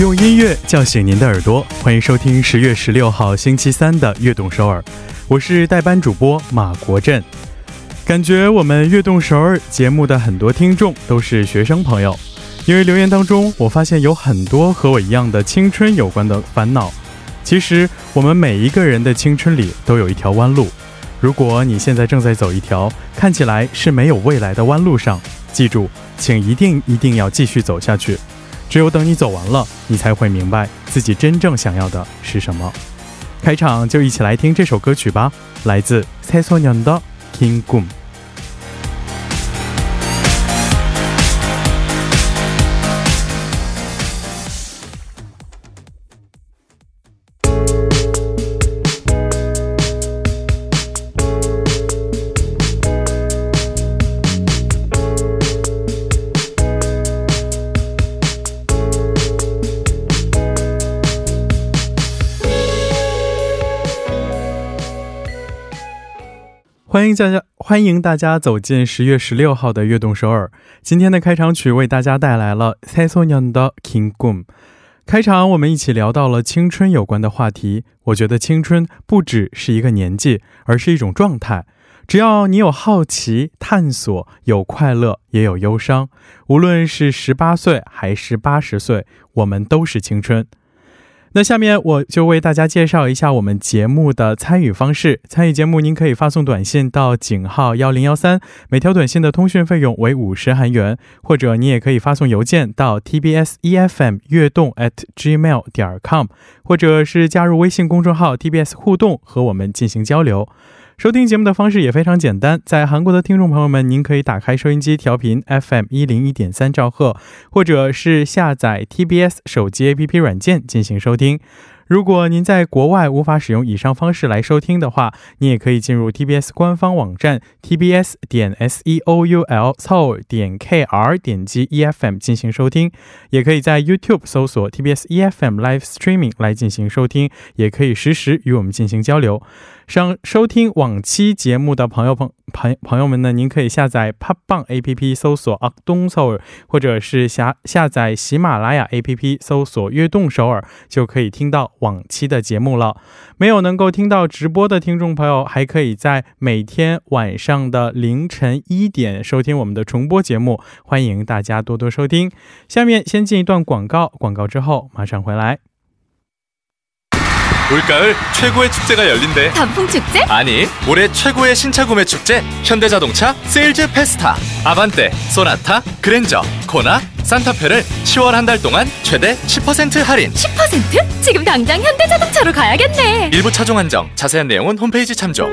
用音乐叫醒您的耳朵，欢迎收听十月十六号星期三的《悦动首尔》，我是代班主播马国振。感觉我们《悦动首尔》节目的很多听众都是学生朋友，因为留言当中我发现有很多和我一样的青春有关的烦恼。其实我们每一个人的青春里都有一条弯路，如果你现在正在走一条看起来是没有未来的弯路上，记住，请一定一定要继续走下去。只有等你走完了，你才会明白自己真正想要的是什么。开场就一起来听这首歌曲吧，来自蔡索娘的《King Gum》。欢迎大家，欢迎大家走进十月十六号的悦动首尔。今天的开场曲为大家带来了蔡索娘的《King Gum》。开场我们一起聊到了青春有关的话题。我觉得青春不只是一个年纪，而是一种状态。只要你有好奇、探索，有快乐，也有忧伤。无论是十八岁还是八十岁，我们都是青春。那下面我就为大家介绍一下我们节目的参与方式。参与节目，您可以发送短信到井号幺零幺三，每条短信的通讯费用为五十韩元，或者你也可以发送邮件到 tbs efm 悦动 at gmail 点 com，或者是加入微信公众号 tbs 互动和我们进行交流。收听节目的方式也非常简单，在韩国的听众朋友们，您可以打开收音机调频 FM 一零一点三兆赫，或者是下载 TBS 手机 APP 软件进行收听。如果您在国外无法使用以上方式来收听的话，你也可以进入 TBS 官方网站 tbs 点 SEOULSOUL 点 k r 点击 E F M 进行收听，也可以在 YouTube 搜索 TBS E F M Live Streaming 来进行收听，也可以实时与我们进行交流。想收听往期节目的朋友朋朋朋友们呢，您可以下载 p 棒 A P P 搜索阿东首尔，或者是下下载喜马拉雅 A P P 搜索悦动首尔，就可以听到往期的节目了。没有能够听到直播的听众朋友，还可以在每天晚上的凌晨一点收听我们的重播节目，欢迎大家多多收听。下面先进一段广告，广告之后马上回来。 올가을 최고의 축제가 열린대. 단풍 축제? 아니, 올해 최고의 신차 구매 축제 현대자동차 세일즈 페스타. 아반떼, 소나타, 그랜저, 코나, 산타페를 10월 한 달 동안 최대 10% 할인. 10%? 지금 당장 현대자동차로 가야겠네. 일부 차종 한정. 자세한 내용은 홈페이지 참조.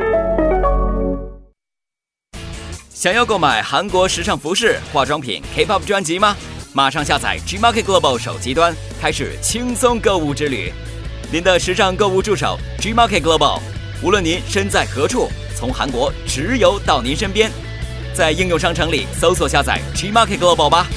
想要购买韩国时尚服饰、化妆品、K-pop 专辑吗？马上下载 Gmarket Global 手机端，开始轻松购物之旅。 您的时尚购物助手 Gmarket Global，无论您身在何处，从韩国直邮到您身边。在应用商城里搜索下载 Gmarket Global 吧。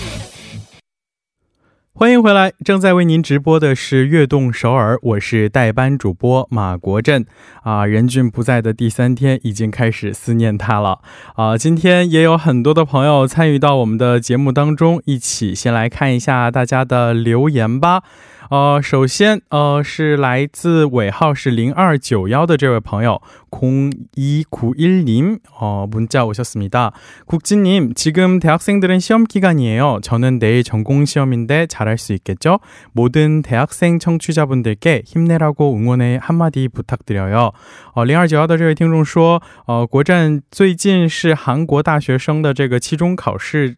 欢迎回来，正在为您直播的是悦动首尔，我是代班主播马国振啊。任俊不在的第三天，已经开始思念他了啊。今天也有很多的朋友参与到我们的节目当中，一起先来看一下大家的留言吧。 呃，首先呃是来自尾号是零二九幺的这位朋友，空一구일님 어, 문자 오셨습니다. 국진님, 지금 대학생들은 시험 기간이에요. 저는 내일 전공 시험인데 잘할 수 있겠죠? 모든 대학생 청취자분들께 힘내라고 응원의 한마디 부탁드려요. 어, 0292的这位听众说，呃，国战最近是韩国大学生的这个期中考试。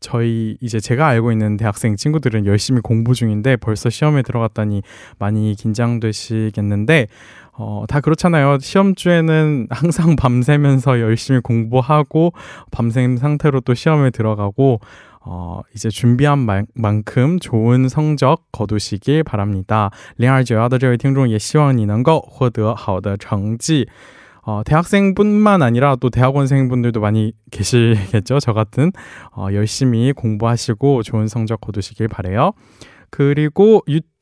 저희 이제 제가 알고 있는 대학생 친구들은 열심히 공부 중인데 벌써 시험에 들어갔다니 많이 긴장되시겠는데 어, 다 그렇잖아요. 시험주에는 항상 밤새면서 열심히 공부하고 밤샘 상태로 또 시험에 들어가고 어, 이제 준비한 만, 만큼 좋은 성적 거두시길 바랍니다. 零二九幺的这位听众也希望你能够获得好的成绩。 어, 대학생뿐만 아니라 또 대학원생분들도 많이 계시겠죠? 저 같은 어, 열심히 공부하시고 좋은 성적 거두시길 바래요. 그리고 유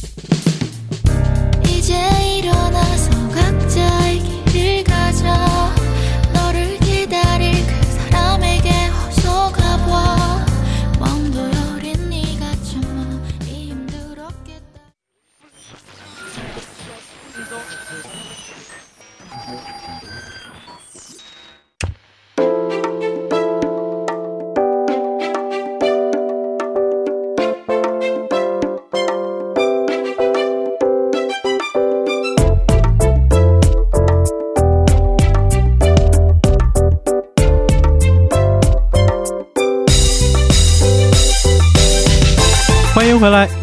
回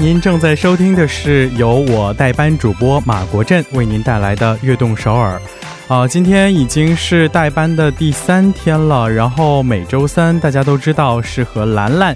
您正在收听的是由我代班主播马国振为您带来的《悦动首尔》。啊，今天已经是代班的第三天了，然后每周三大家都知道是和兰兰。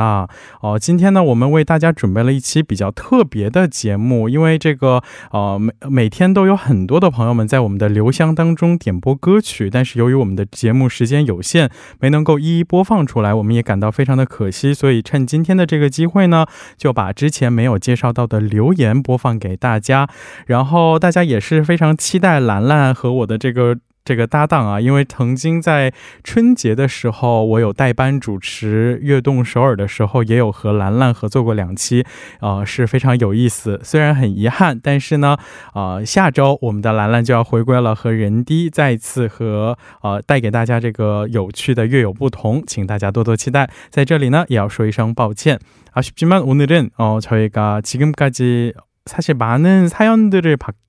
啊，哦,今天呢，我们为大家准备了一期比较特别的节目，因为这个呃每每天都有很多的朋友们在我们的留箱当中点播歌曲，但是由于我们的节目时间有限，没能够一一播放出来，我们也感到非常的可惜，所以趁今天的这个机会呢，就把之前没。有介绍到的留言播放给大家，然后大家也是非常期待兰兰和我的这个。这个搭档啊，因为曾经在春节的时候，我有代班主持《悦动首尔》的时候，也有和兰兰合作过两期，呃，是非常有意思。虽然很遗憾，但是呢，呃，下周我们的兰兰就要回归了，和人低再次和呃带给大家这个有趣的《月有不同》，请大家多多期待。在这里呢，也要说一声抱歉。아쉽지만오늘은어저희가지금까지 사실 많은 사연들을 받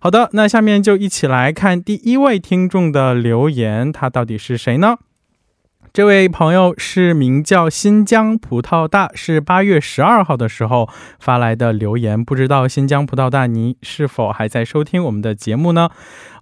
好的，那下面就一起来看第一位听众的留言，他到底是谁呢？这位朋友是名叫新疆葡萄大，是八月十二号的时候发来的留言。不知道新疆葡萄大，你是否还在收听我们的节目呢？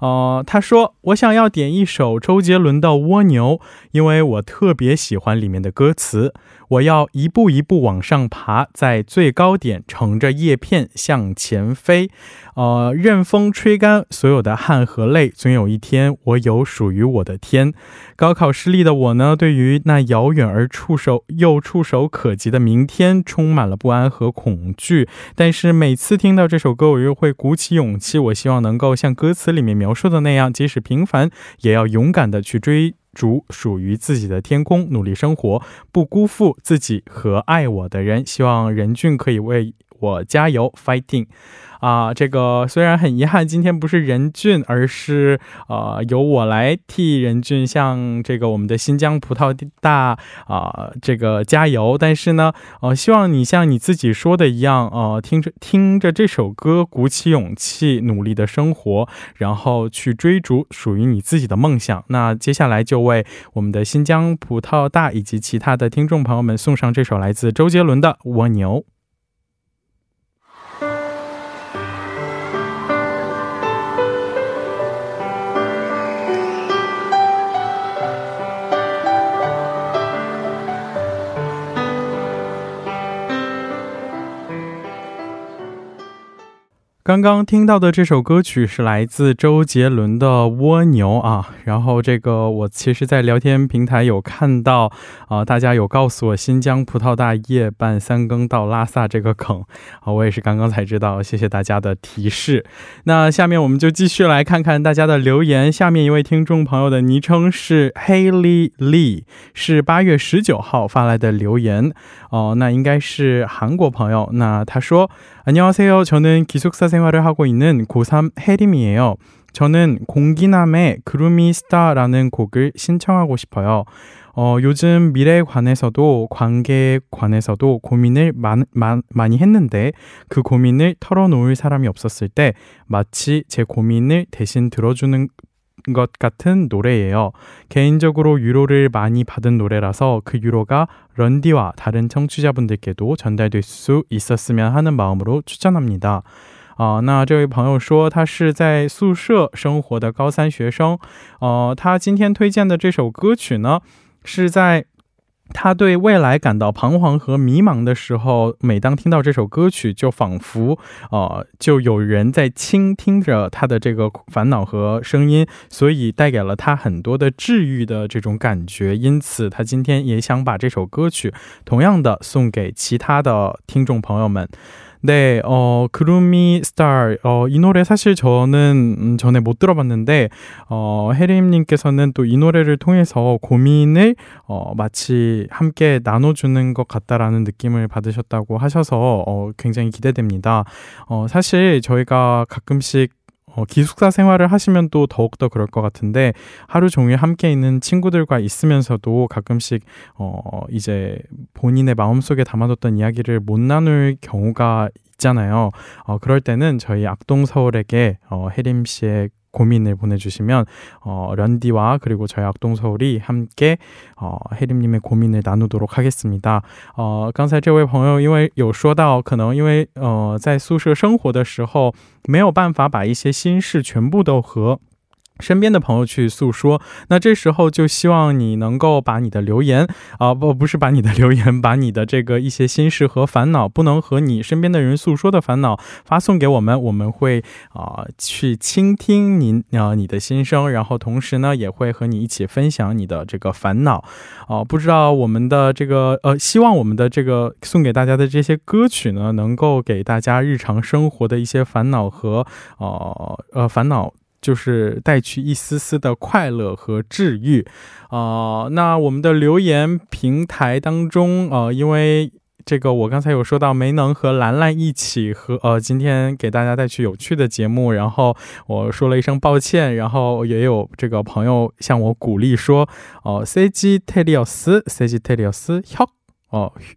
呃，他说我想要点一首周杰伦的《蜗牛》，因为我特别喜欢里面的歌词。我要一步一步往上爬，在最高点乘着叶片向前飞，呃，任风吹干所有的汗和泪，总有一天我有属于我的天。高考失利的我呢，对于那遥远而触手又触手可及的明天充满了不安和恐惧。但是每次听到这首歌，我又会鼓起勇气。我希望能够像歌词里面描述的那样，即使平凡，也要勇敢的去追。主属于自己的天空，努力生活，不辜负自己和爱我的人。希望任俊可以为我加油，fighting。啊，这个虽然很遗憾，今天不是任俊，而是呃由我来替任俊向这个我们的新疆葡萄大啊这个加油。但是呢，呃，希望你像你自己说的一样，呃，听着听着这首歌，鼓起勇气，努力的生活，然后去追逐属于你自己的梦想。那接下来就为我们的新疆葡萄大以及其他的听众朋友们送上这首来自周杰伦的《蜗牛》。刚刚听到的这首歌曲是来自周杰伦的《蜗牛》啊，然后这个我其实，在聊天平台有看到啊，大家有告诉我新疆葡萄大夜半三更到拉萨这个梗啊，我也是刚刚才知道，谢谢大家的提示。那下面我们就继续来看看大家的留言。下面一位听众朋友的昵称是 Haley Lee，是八月十九号发来的留言哦，那应该是韩国朋友。那他说。 안녕하세요. 저는 기숙사 생활을 하고 있는 고3 혜림이에요. 저는 공기남의 그루미 스타라는 곡을 신청하고 싶어요. 어, 요즘 미래에 관해서도 관계에 관해서도 고민을 많, 많, 많이 했는데 그 고민을 털어놓을 사람이 없었을 때 마치 제 고민을 대신 들어주는 것 같은 노래예요. 개인적으로 위로를 많이 받은 노래라서 그 위로가 런디와 다른 청취자분들께도 전달될 수 있었으면 하는 마음으로 추천합니다. 啊，那这位朋友说他是在宿舍生活的高三学生，呃，他今天推荐的这首歌曲呢，是在 他对未来感到彷徨和迷茫的时候，每当听到这首歌曲，就仿佛，呃，就有人在倾听着他的这个烦恼和声音，所以带给了他很多的治愈的这种感觉。因此，他今天也想把这首歌曲同样的送给其他的听众朋友们。 네, 어, 그루미 스타, 어, 이 노래 사실 저는 음, 전에 못 들어봤는데, 어, 혜림님께서는 또 이 노래를 통해서 고민을, 어, 마치 함께 나눠주는 것 같다라는 느낌을 받으셨다고 하셔서, 어, 굉장히 기대됩니다. 어, 사실 저희가 가끔씩 어, 기숙사 생활을 하시면 또 더욱더 그럴 것 같은데 하루 종일 함께 있는 친구들과 있으면서도 가끔씩 어, 이제 본인의 마음속에 담아뒀던 이야기를 못 나눌 경우가 있잖아요. 어, 그럴 때는 저희 악동 서울에게 어, 혜림 씨의 고민을 보내주시면 어, 런디와 그리고 저희 악동서울이 함께 어, 혜림님의 고민을 나누도록 하겠습니다. 어, 刚才这位朋友因为有说到，可能因为呃在宿舍生活的时候没有办法把一些心事全部都和 身边的朋友去诉说，那这时候就希望你能够把你的留言啊，不不是把你的留言，把你的这个一些心事和烦恼不能和你身边的人诉说的烦恼发送给我们，我们会啊去倾听您啊你的心声，然后同时呢也会和你一起分享你的这个烦恼啊。不知道我们的这个呃，希望我们的这个送给大家的这些歌曲呢，能够给大家日常生活的一些烦恼和呃呃烦恼。就是带去一丝丝的快乐和治愈，啊，那我们的留言平台当中，呃，因为这个我刚才有说到没能和兰兰一起和呃今天给大家带去有趣的节目，然后我说了一声抱歉，然后也有这个朋友向我鼓励说，哦，C G t e l i o s C G t e l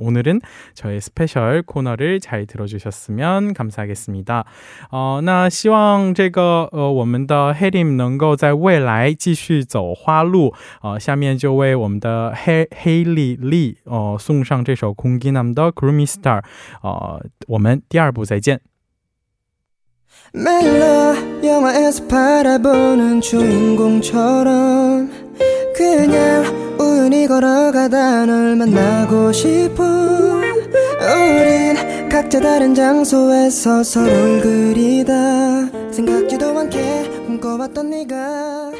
오늘은 저의 스페셜 코너를 잘 들어주셨으면 감사하겠습니다. 어, 那希望这个呃我们的 해림 能够在未来继续走花路。呃，下面就为我们的 해, 헤일리 리呃送上这首 공기남더 그루미 스타. 呃，我们第二部再见。 멜로 영화에서 바라보는 주인공처럼 그냥 우연히 걸어가다 널 만나고 싶어 우린 각자 다른 장소에서 서로를 그리다. 생각지도 않게 꿈꿔봤던 네가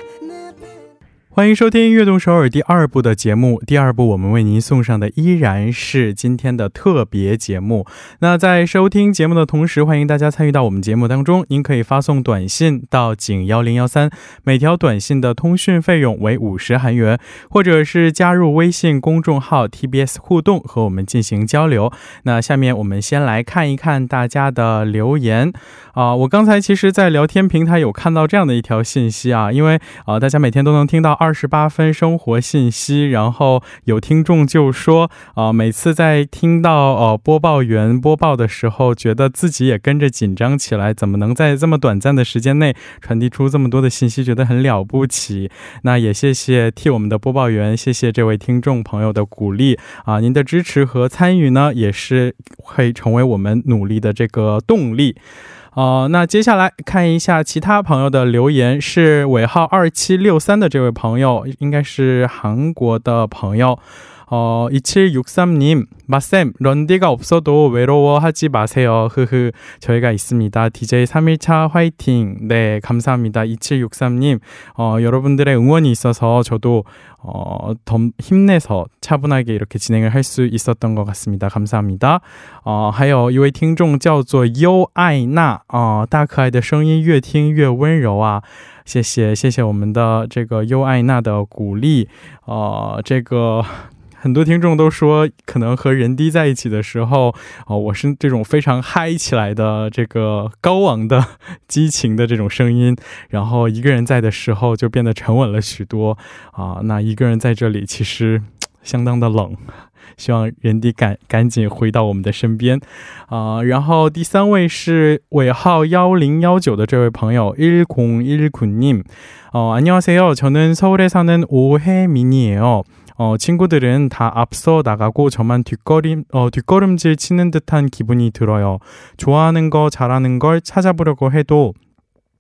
欢迎收听《悦动首尔》第二部的节目。第二部我们为您送上的依然是今天的特别节目。那在收听节目的同时，欢迎大家参与到我们节目当中。您可以发送短信到井幺零幺三，每条短信的通讯费用为五十韩元，或者是加入微信公众号 TBS 互动和我们进行交流。那下面我们先来看一看大家的留言啊。我刚才其实，在聊天平台有看到这样的一条信息啊，因为啊，大家每天都能听到二。二十八分生活信息，然后有听众就说啊，每次在听到呃播报员播报的时候，觉得自己也跟着紧张起来，怎么能在这么短暂的时间内传递出这么多的信息，觉得很了不起。那也谢谢替我们的播报员，谢谢这位听众朋友的鼓励啊，您的支持和参与呢，也是会成为我们努力的这个动力。哦，那接下来看一下其他朋友的留言，是尾号二七六三的这位朋友，应该是韩国的朋友。 어, 2763님, 마쌤, 런디가 없어도 외로워하지 마세요. 흐흐, 저희가 있습니다. DJ 3일차 화이팅. 네, 감사합니다. 2763님, 어, 여러분들의 응원이 있어서 저도, 어, 더 힘내서 차분하게 이렇게 진행을 할 수 있었던 것 같습니다. 감사합니다. 어, 还有一位听众叫做优爱娜, 어, 大可爱的声音越听越温柔啊！谢谢谢谢我们的这个优爱娜的鼓励，呃，这个。 很多听众都说，可能和人低在一起的时候，哦，我是这种非常嗨起来的这个高昂的激情的这种声音，然后一个人在的时候就变得沉稳了许多啊。那一个人在这里其实相当的冷，希望人低赶赶紧回到我们的身边啊。然后第三位是尾号幺零幺九的这位朋友，일공일구 님， 哦，안녕하세요저는서울에사는오해민이에요 어, 친구들은 다 앞서 나가고 저만 뒷걸음, 어, 뒷걸음질 치는 듯한 기분이 들어요. 좋아하는 거, 잘하는 걸 찾아보려고 해도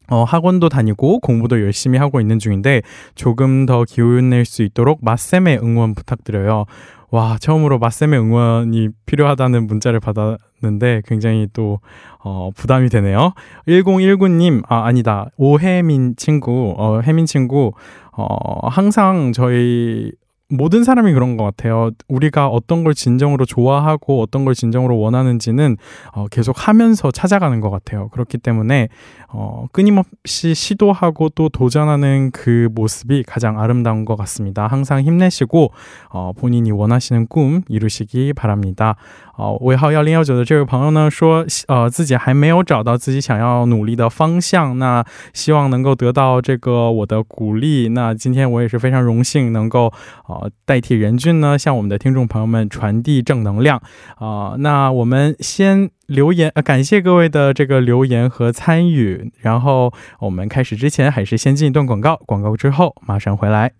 어, 학원도 다니고 공부도 열심히 하고 있는 중인데 조금 더 기운낼 수 있도록 맞쌤의 응원 부탁드려요. 와, 처음으로 맞쌤의 응원이 필요하다는 문자를 받았는데 굉장히 또, 어, 부담이 되네요. 1019님, 아, 아니다. 오혜민 친구, 어, 혜민 친구, 어, 항상 저희 모든 사람이 그런 것 같아요. 우리가 어떤 걸 진정으로 좋아하고 어떤 걸 진정으로 원하는지는 어, 계속 하면서 찾아가는 것 같아요. 그렇기 때문에 어, 끊임없이 시도하고 또 do전하는 그 모습이 가장 아름다운 것 같습니다. 항상 힘내시고 어, 본인이 원하시는 꿈 이루시기 바랍니다. 哦，尾号幺零幺九的这位朋友呢说，呃，自己还没有找到自己想要努力的方向，那希望能够得到这个我的鼓励。那今天我也是非常荣幸能够，呃，代替任俊呢，向我们的听众朋友们传递正能量。啊，那我们先留言，呃，感谢各位的这个留言和参与。然后我们开始之前，还是先进一段广告，广告之后马上回来。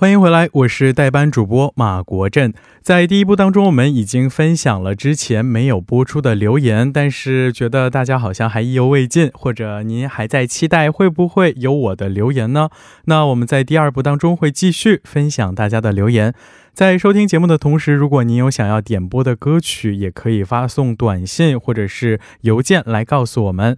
欢迎回来，我是代班主播马国振。在第一部当中，我们已经分享了之前没有播出的留言，但是觉得大家好像还意犹未尽，或者您还在期待会不会有我的留言呢？那我们在第二部当中会继续分享大家的留言。在收听节目的同时，如果您有想要点播的歌曲，也可以发送短信或者是邮件来告诉我们。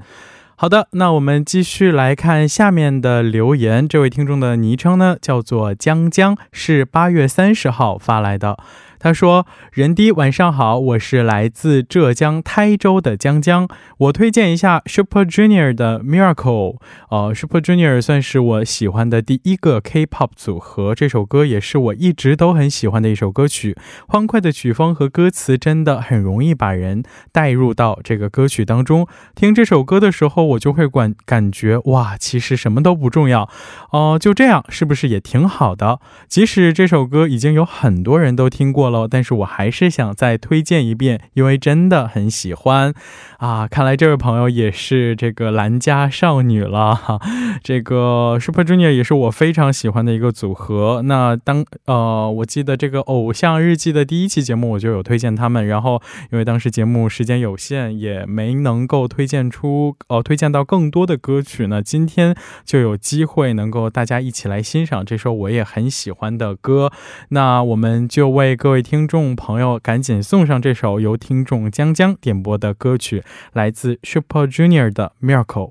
好的，那我们继续来看下面的留言。这位听众的昵称呢，叫做江江，是八月三十号发来的。他说：“人滴晚上好，我是来自浙江台州的江江，我推荐一下 Super Junior 的 Miracle。呃，Super Junior 算是我喜欢的第一个 K-pop 组合，这首歌也是我一直都很喜欢的一首歌曲。欢快的曲风和歌词真的很容易把人带入到这个歌曲当中。听这首歌的时候，我就会感感觉哇，其实什么都不重要，哦，就这样是不是也挺好的？即使这首歌已经有很多人都听过。”了，但是我还是想再推荐一遍，因为真的很喜欢啊！看来这位朋友也是这个蓝家少女了哈。这个 Super Junior 也是我非常喜欢的一个组合。那当呃，我记得这个《偶像日记》的第一期节目我就有推荐他们，然后因为当时节目时间有限，也没能够推荐出呃推荐到更多的歌曲呢。今天就有机会能够大家一起来欣赏这首我也很喜欢的歌。那我们就为各位听众朋友赶紧送上这首由听众江江点播的歌曲，来自 Super Junior 的《Miracle》。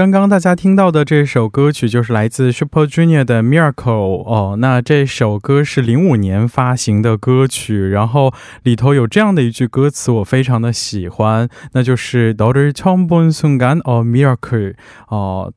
刚刚大家听到的这首歌曲就是来自 Super Junior 的 Miracle 哦，那这首歌是零五年发行的歌曲，然后里头有这样的一句歌词，我非常的喜欢，那就是너를처음본순간哦 Miracle 哦。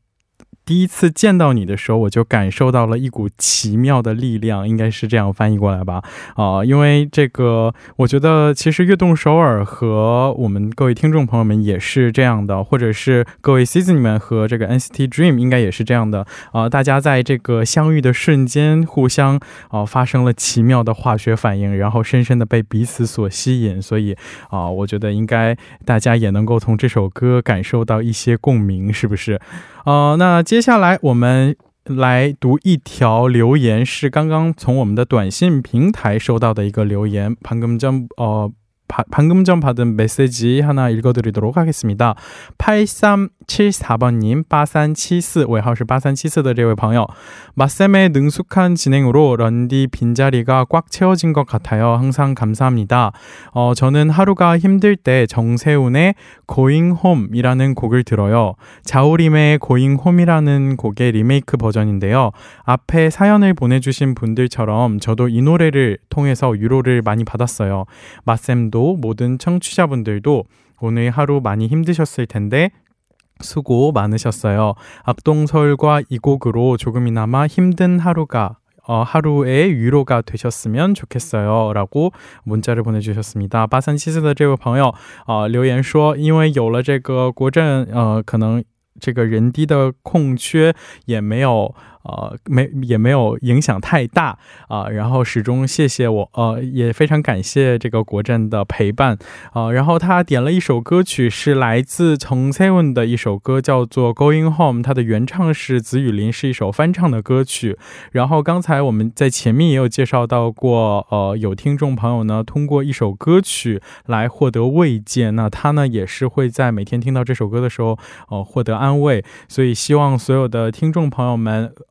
第一次见到你的时候，我就感受到了一股奇妙的力量，应该是这样翻译过来吧？啊，因为这个，我觉得其实悦动首尔和我们各位听众朋友们也是这样的，或者是各位 season 们和这个 NCT Dream 应该也是这样的啊。大家在这个相遇的瞬间，互相啊发生了奇妙的化学反应，然后深深的被彼此所吸引，所以啊，我觉得应该大家也能够从这首歌感受到一些共鸣，是不是？ 呃，那接下来我们来读一条留言，是刚刚从我们的短信平台收到的一个留言。방금전 어。 방금 전 받은 메시지 하나 읽어드리도록 하겠습니다. 8374번님, 8374, 尾号是8374的这位朋友. 맞쌤의 능숙한 진행으로 런디 빈자리가 꽉 채워진 것 같아요. 항상 감사합니다. 어, 저는 하루가 힘들 때 정세훈의 Going Home이라는 곡을 들어요. 자우림의 Going Home이라는 곡의 리메이크 버전인데요. 앞에 사연을 보내주신 분들처럼 저도 이 노래를 통해서 위로를 많이 받았어요. 맞쌤도 모든 청취자분들도 오늘 하루 많이 힘드셨을 텐데 수고 많으셨어요. 악동서울과 이 곡으로 조금이나마 힘든 하루가 어, 하루의 위로가 되셨으면 좋겠어요. 라고 문자를 보내주셨습니다. 바산 시스的这位朋友，呃，留言说，因为有了这个国政，呃，可能这个人低的空缺，也没有 呃，没也没有影响太大啊，然后始终谢谢我，呃，也非常感谢这个国振的陪伴啊。然后他点了一首歌曲，是来自从 Seven 的一首歌，叫做《Going Home》，它的原唱是紫雨林，是一首翻唱的歌曲。然后刚才我们在前面也有介绍到过，呃，有听众朋友呢通过一首歌曲来获得慰藉，那他呢也是会在每天听到这首歌的时候，呃，获得安慰。所以希望所有的听众朋友们。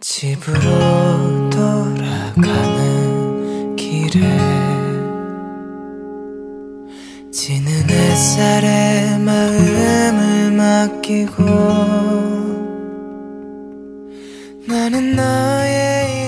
집으로 돌아가는 길에 지는 햇살에 마음을 맡기고 나는 일을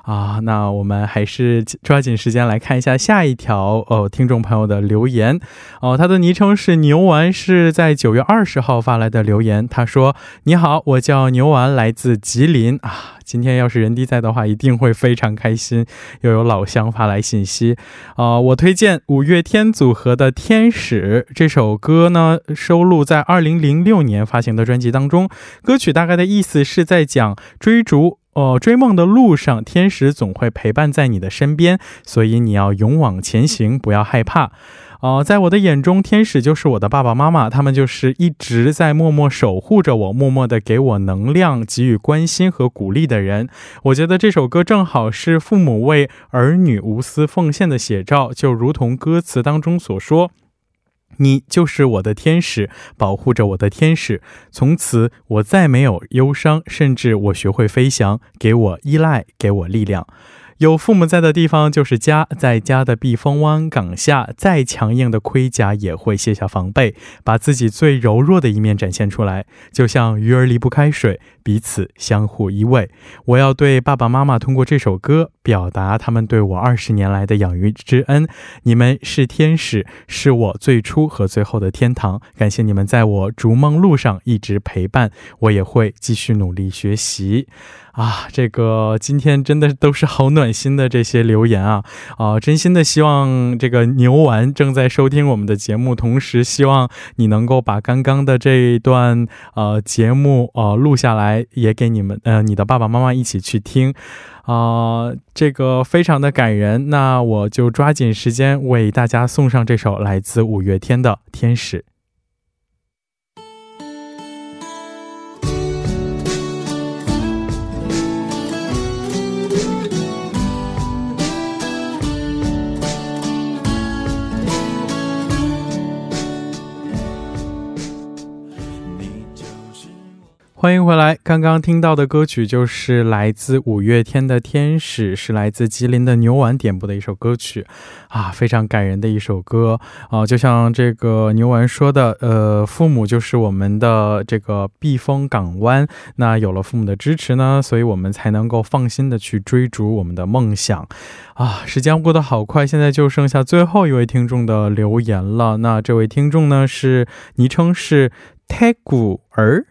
啊！那我们还是抓紧时间来看一下下一条哦听众朋友的留言哦，他的昵称是牛丸，是在九月二十号发来的留言，他说：“你。”好，我叫牛丸，来自吉林啊。今天要是人弟在的话，一定会非常开心。又有老乡发来信息啊，我推荐五月天组合的《天使》这首歌呢，收录在二零零六年发行的专辑当中。歌曲大概的意思是在讲追逐。哦，追梦的路上，天使总会陪伴在你的身边，所以你要勇往前行，不要害怕。哦，在我的眼中，天使就是我的爸爸妈妈，他们就是一直在默默守护着我，默默的给我能量，给予关心和鼓励的人。我觉得这首歌正好是父母为儿女无私奉献的写照，就如同歌词当中所说。你就是我的天使，保护着我的天使。从此，我再没有忧伤，甚至我学会飞翔。给我依赖，给我力量。有父母在的地方就是家，在家的避风湾港下，再强硬的盔甲也会卸下防备，把自己最柔弱的一面展现出来。就像鱼儿离不开水，彼此相互依偎。我要对爸爸妈妈通过这首歌表达他们对我二十年来的养育之恩。你们是天使，是我最初和最后的天堂。感谢你们在我逐梦路上一直陪伴，我也会继续努力学习。啊，这个今天真的都是好暖心的这些留言啊啊！真心的希望这个牛丸正在收听我们的节目，同时希望你能够把刚刚的这一段呃节目呃录下来，来也给你们呃你的爸爸妈妈一起去听啊，这个非常的感人。那我就抓紧时间为大家送上这首来自五月天的《天使》。欢迎回来！刚刚听到的歌曲就是来自五月天的《天使》，是来自吉林的牛丸点播的一首歌曲，啊，非常感人的一首歌啊！就像这个牛丸说的，呃，父母就是我们的这个避风港湾。那有了父母的支持呢，所以我们才能够放心的去追逐我们的梦想。啊，时间过得好快，现在就剩下最后一位听众的留言了。那这位听众呢，是昵称是泰古儿。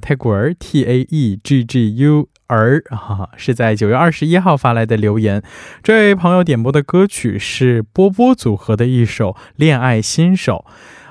泰古儿 T A E G G U 儿哈，是在九月二十一号发来的留言。这位朋友点播的歌曲是波波组合的一首《恋爱新手》。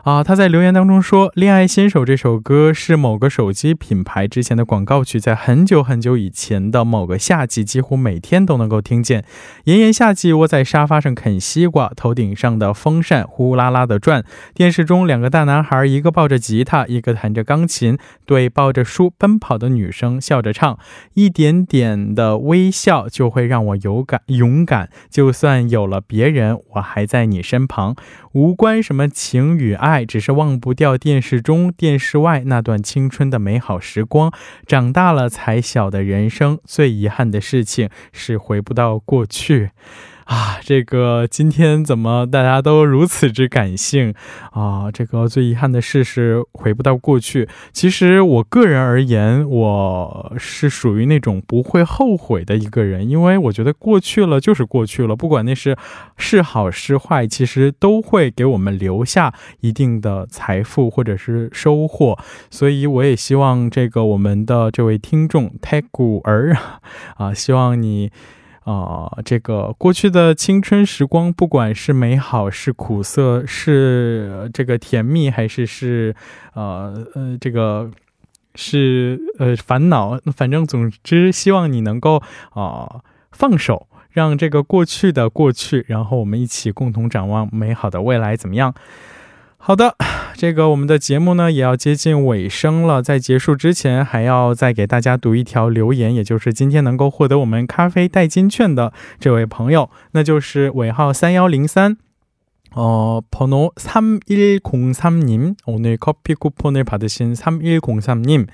啊，他在留言当中说，《恋爱新手》这首歌是某个手机品牌之前的广告曲，在很久很久以前的某个夏季，几乎每天都能够听见。炎炎夏季，窝在沙发上啃西瓜，头顶上的风扇呼啦啦的转。电视中两个大男孩，一个抱着吉他，一个弹着钢琴，对抱着书奔跑的女生笑着唱。一点点的微笑就会让我有感勇敢，就算有了别人，我还在你身旁。无关什么情与爱，只是忘不掉电视中、电视外那段青春的美好时光。长大了才晓得，人生最遗憾的事情是回不到过去。啊，这个今天怎么大家都如此之感性啊？这个最遗憾的事是回不到过去。其实我个人而言，我是属于那种不会后悔的一个人，因为我觉得过去了就是过去了，不管那是是好是坏，其实都会给我们留下一定的财富或者是收获。所以我也希望这个我们的这位听众太古儿啊，希望你。啊，这个过去的青春时光，不管是美好是苦涩，是这个甜蜜还是是呃呃这个是呃烦恼，反正总之希望你能够啊放手，让这个过去的过去，然后我们一起共同展望美好的未来，怎么样？好的，这个我们的节目呢也要接近尾声了，在结束之前还要再给大家读一条留言，也就是今天能够获得我们咖啡代金券的这位朋友，那就是尾号三幺零三。 어, 번호 3103님, 오늘 커피 쿠폰을 받으신 3103님,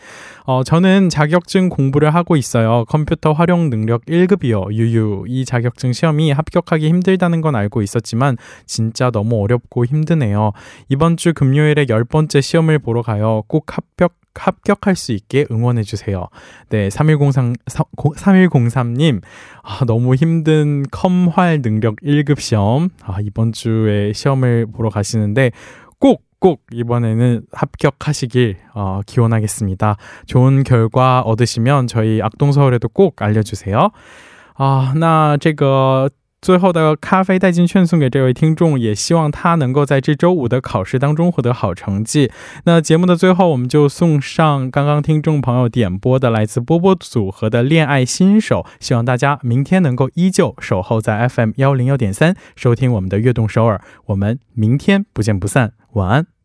어, 저는 자격증 공부를 하고 있어요. 컴퓨터 활용 능력 1급이요. 유유. 이 자격증 시험이 합격하기 힘들다는 건 알고 있었지만, 진짜 너무 어렵고 힘드네요. 이번 주 금요일에 열 번째 시험을 보러 가요. 꼭 합격 합격할 수 있게 응원해주세요. 네, 3103, 3103님, 아, 너무 힘든 컴활 능력 1급 시험, 아, 이번 주에 시험을 보러 가시는데 꼭 꼭 이번에는 합격하시길 어, 기원하겠습니다. 좋은 결과 얻으시면 저희 악동서울에도 꼭 알려주세요. 아, 那这个 最后的咖啡代金券送给这位听众，也希望他能够在这周五的考试当中获得好成绩。那节目的最后，我们就送上刚刚听众朋友点播的来自波波组合的《恋爱新手》，希望大家明天能够依旧守候在 FM 幺零幺点三，收听我们的悦动首尔。我们明天不见不散，晚安。